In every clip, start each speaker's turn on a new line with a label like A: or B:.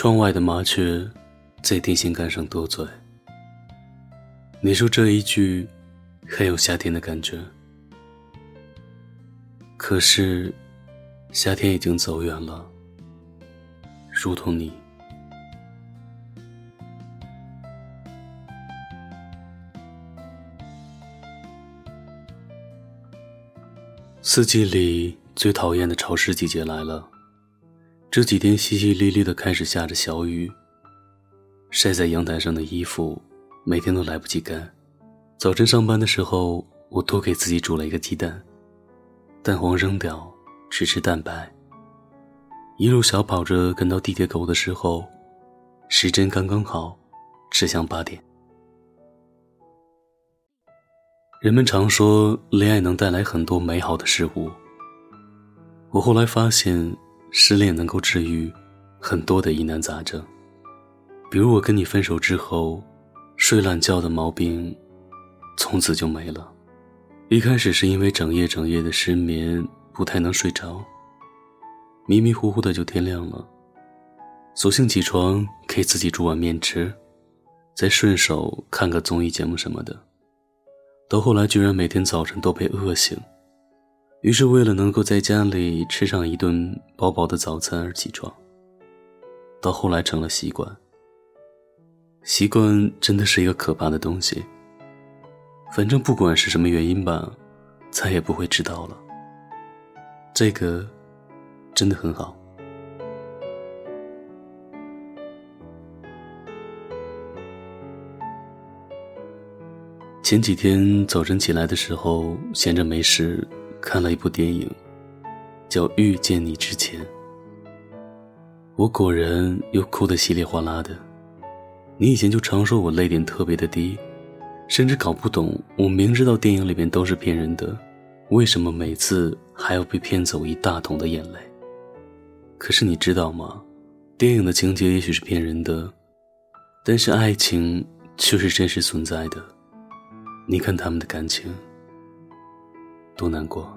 A: 窗外的麻雀在电线杆上多嘴。你说这一句很有夏天的感觉，可是夏天已经走远了，如同你。四季里最讨厌的潮湿季节来了。这几天淅淅沥沥的开始下着小雨。晒在阳台上的衣服每天都来不及干。早晨上班的时候，我多给自己煮了一个鸡蛋，蛋黄扔掉，只吃蛋白。一路小跑着赶到地铁口的时候，时针刚刚好，指向八点。人们常说，恋爱能带来很多美好的事物。我后来发现，失恋能够治愈很多的疑难杂症。比如，我跟你分手之后，睡懒觉的毛病从此就没了。一开始是因为整夜整夜的失眠，不太能睡着，迷迷糊糊的就天亮了。索性起床给自己煮碗面吃，再顺手看个综艺节目什么的。到后来，居然每天早晨都被饿醒，于是为了能够在家里吃上一顿饱饱的早餐而起床。到后来成了习惯，习惯真的是一个可怕的东西。反正不管是什么原因吧，再也不会迟到了。这个真的很好。前几天早晨起来的时候，闲着没事，看了一部电影，叫《遇见你之前》。我果然又哭得稀里哗啦的。你以前就常说我泪点特别的低，甚至搞不懂我明知道电影里面都是骗人的，为什么每次还要被骗走一大桶的眼泪？可是你知道吗？电影的情节也许是骗人的，但是爱情却是真实存在的。你看他们的感情多难过。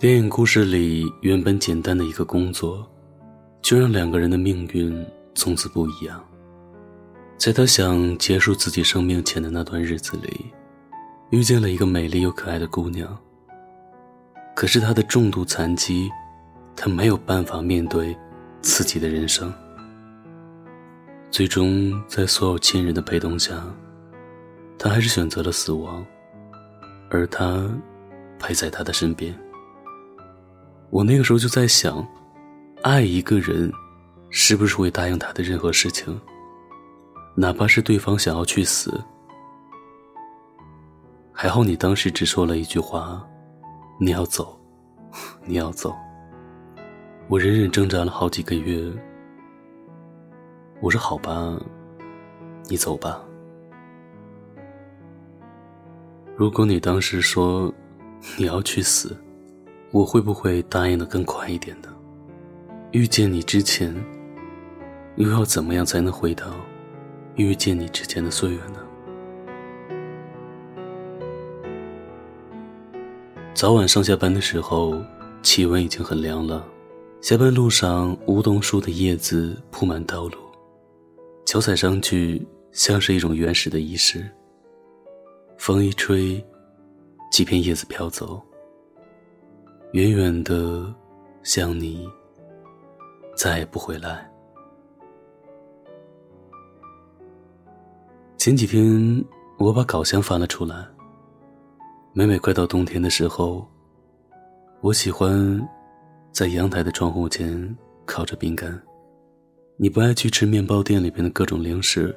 A: 电影故事里原本简单的一个工作，就让两个人的命运从此不一样。在他想结束自己生命前的那段日子里，遇见了一个美丽又可爱的姑娘。可是他的重度残疾，他没有办法面对自己的人生。最终，在所有亲人的陪同下。他还是选择了死亡，而他陪在他的身边。我那个时候就在想，爱一个人，是不是会答应他的任何事情，哪怕是对方想要去死？还好你当时只说了一句话：“你要走，你要走。”我忍忍挣扎了好几个月。我说：“好吧，你走吧。”如果你当时说 你要去死，我会不会答应的更快一点呢？遇见你之前，又要怎么样才能回到遇见你之前的岁月呢？早晚上下班的时候，气温已经很凉了。下班路上，梧桐树的叶子铺满道路，脚踩上去像是一种原始的仪式。风一吹，几片叶子飘走。远远的，像你，再也不回来。前几天，我把稿箱翻了出来。每每快到冬天的时候，我喜欢在阳台的窗户前烤着饼干。你不爱去吃面包店里边的各种零食，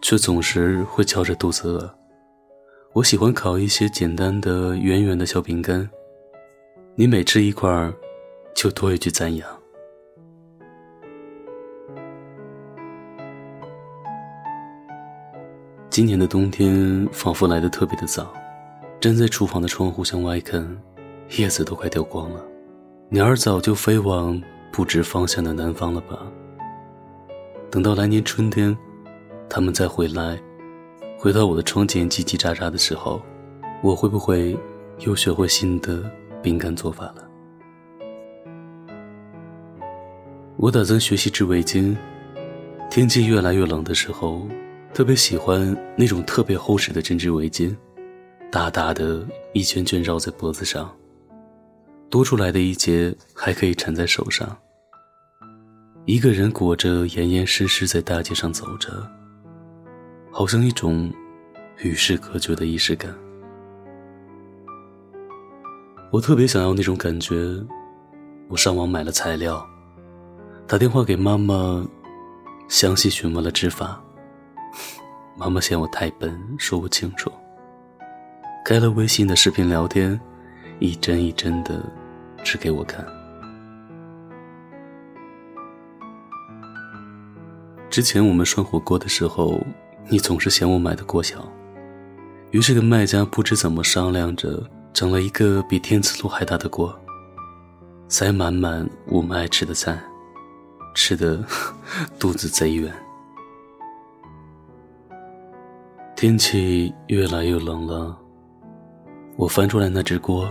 A: 却总是会翘着肚子饿。我喜欢烤一些简单的圆圆的小饼干，你每吃一块儿，就多一句赞扬。今年的冬天仿佛来的特别的早，站在厨房的窗户向外看，叶子都快掉光了，鸟儿早就飞往不知方向的南方了吧？等到来年春天，它们再回来。回到我的窗前叽叽喳喳的时候，我会不会又学会新的饼干做法了？我打算学习织围巾。天气越来越冷的时候，特别喜欢那种特别厚实的针织围巾，大大的一圈圈绕在脖子上，多出来的一截还可以缠在手上。一个人裹着严严实实在大街上走着，好像一种与世隔绝的仪式感。我特别想要那种感觉，我上网买了材料，打电话给妈妈，详细询问了织法。妈妈嫌我太笨，说不清楚。开了微信的视频聊天，一针一针的织给我看。之前我们涮火锅的时候，你总是嫌我买的锅小，于是跟卖家不知怎么商量着。整了一个比天磁炉还大的锅，塞满满我们爱吃的菜，吃的 肚子贼圆。天气越来越冷了，我翻出来那只锅，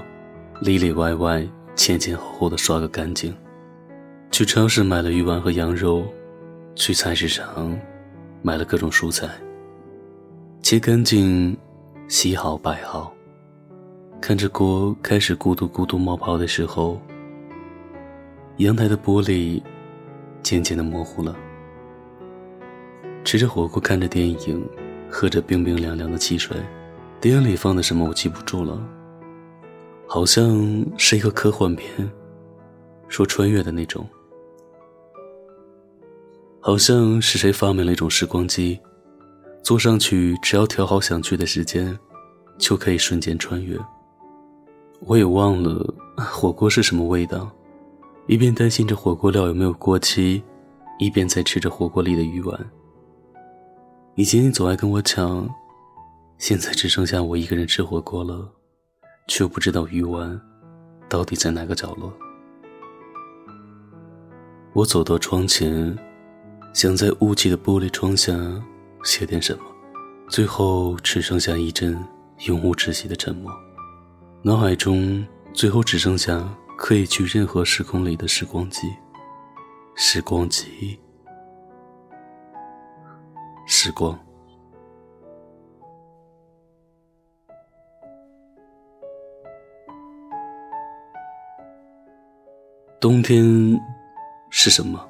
A: 里里外外、前前后后的刷个干净。去超市买了鱼丸和羊肉，去菜市场买了各种蔬菜，切干净，洗好摆好。看着锅开始咕嘟咕嘟冒泡的时候，阳台的玻璃渐渐的模糊了。吃着火锅，看着电影，喝着冰冰凉凉的汽水，电影里放的什么我记不住了，好像是一个科幻片，说穿越的那种，好像是谁发明了一种时光机，坐上去只要调好想去的时间，就可以瞬间穿越。我也忘了火锅是什么味道，一边担心着火锅料有没有过期，一边在吃着火锅里的鱼丸。以前你总爱跟我抢，现在只剩下我一个人吃火锅了，却不知道鱼丸到底在哪个角落。我走到窗前，想在雾气的玻璃窗下写点什么，最后只剩下一阵永无止息的沉默。脑海中最后只剩下可以去任何时空里的时光机，时光机，时光。冬天是什么？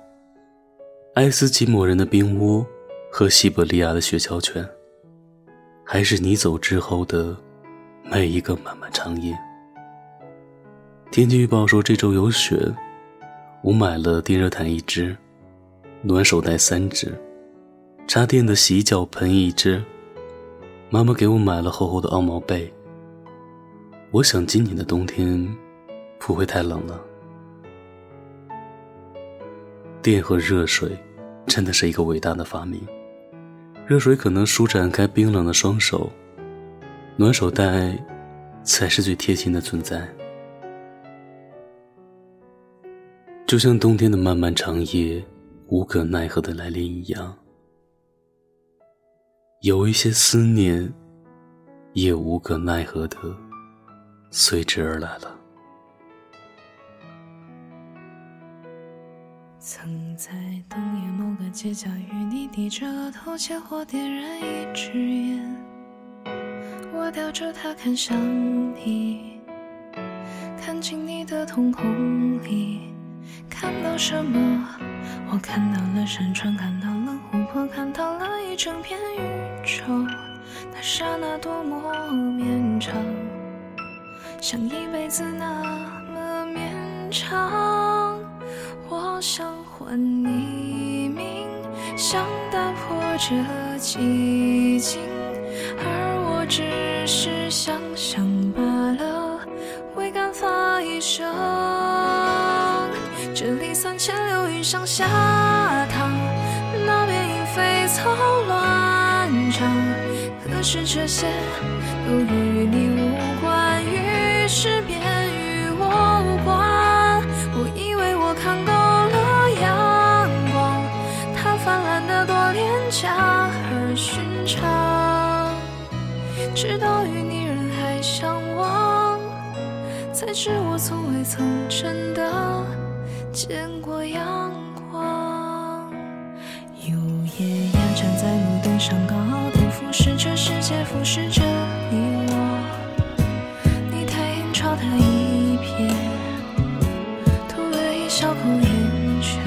A: 爱斯基摩人的冰屋和西伯利亚的雪橇犬，还是你走之后的？每一个漫漫长夜。天气预报说这周有雪，我买了电热毯一只，暖手袋三只，插电的洗脚盆一只。妈妈给我买了厚厚的鹅毛被。我想今年的冬天不会太冷了。电和热水真的是一个伟大的发明。热水可能舒展开冰冷的双手。暖手袋，才是最贴心的存在。就像冬天的漫漫长夜，无可奈何的来临一样，有一些思念，也无可奈何的随之而来了。
B: 曾在冬夜某个街角与你低着头，借火点燃一支烟。我叼着它看向你，看进你的瞳孔里，看到什么？我看到了山川，看到了湖泊，看到了一整片宇宙。那刹那多么绵长，像一辈子那么绵长。我想唤你名，想打破这寂静。而我只是想想罢了，会干发一生。这里三千流云上下淌，那边莺飞草乱长。可是这些都与你无关，于是便假而寻常，直到与你人海相望，才知我从未曾真的见过阳光。有夜鸦站在路灯上高傲的俯视着世界，俯视着你我，你抬眼朝他一瞥，吐了一小口烟圈，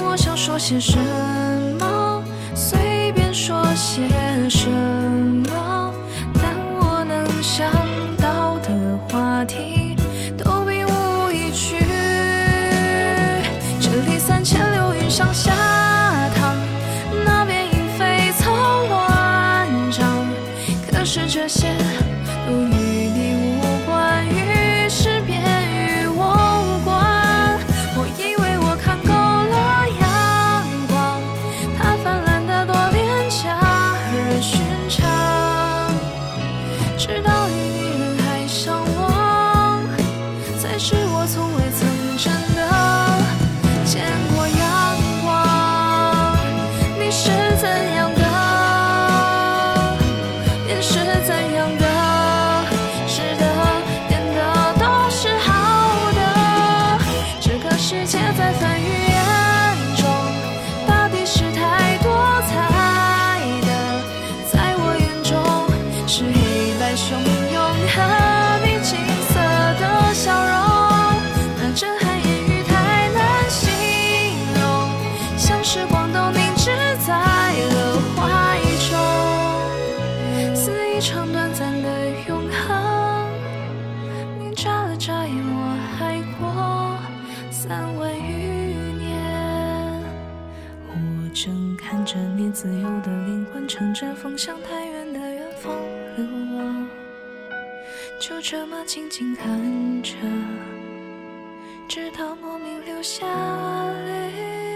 B: 我想说些什么？牵手乘着风向太远的远方流浪就这么静静看着直到莫名流下泪。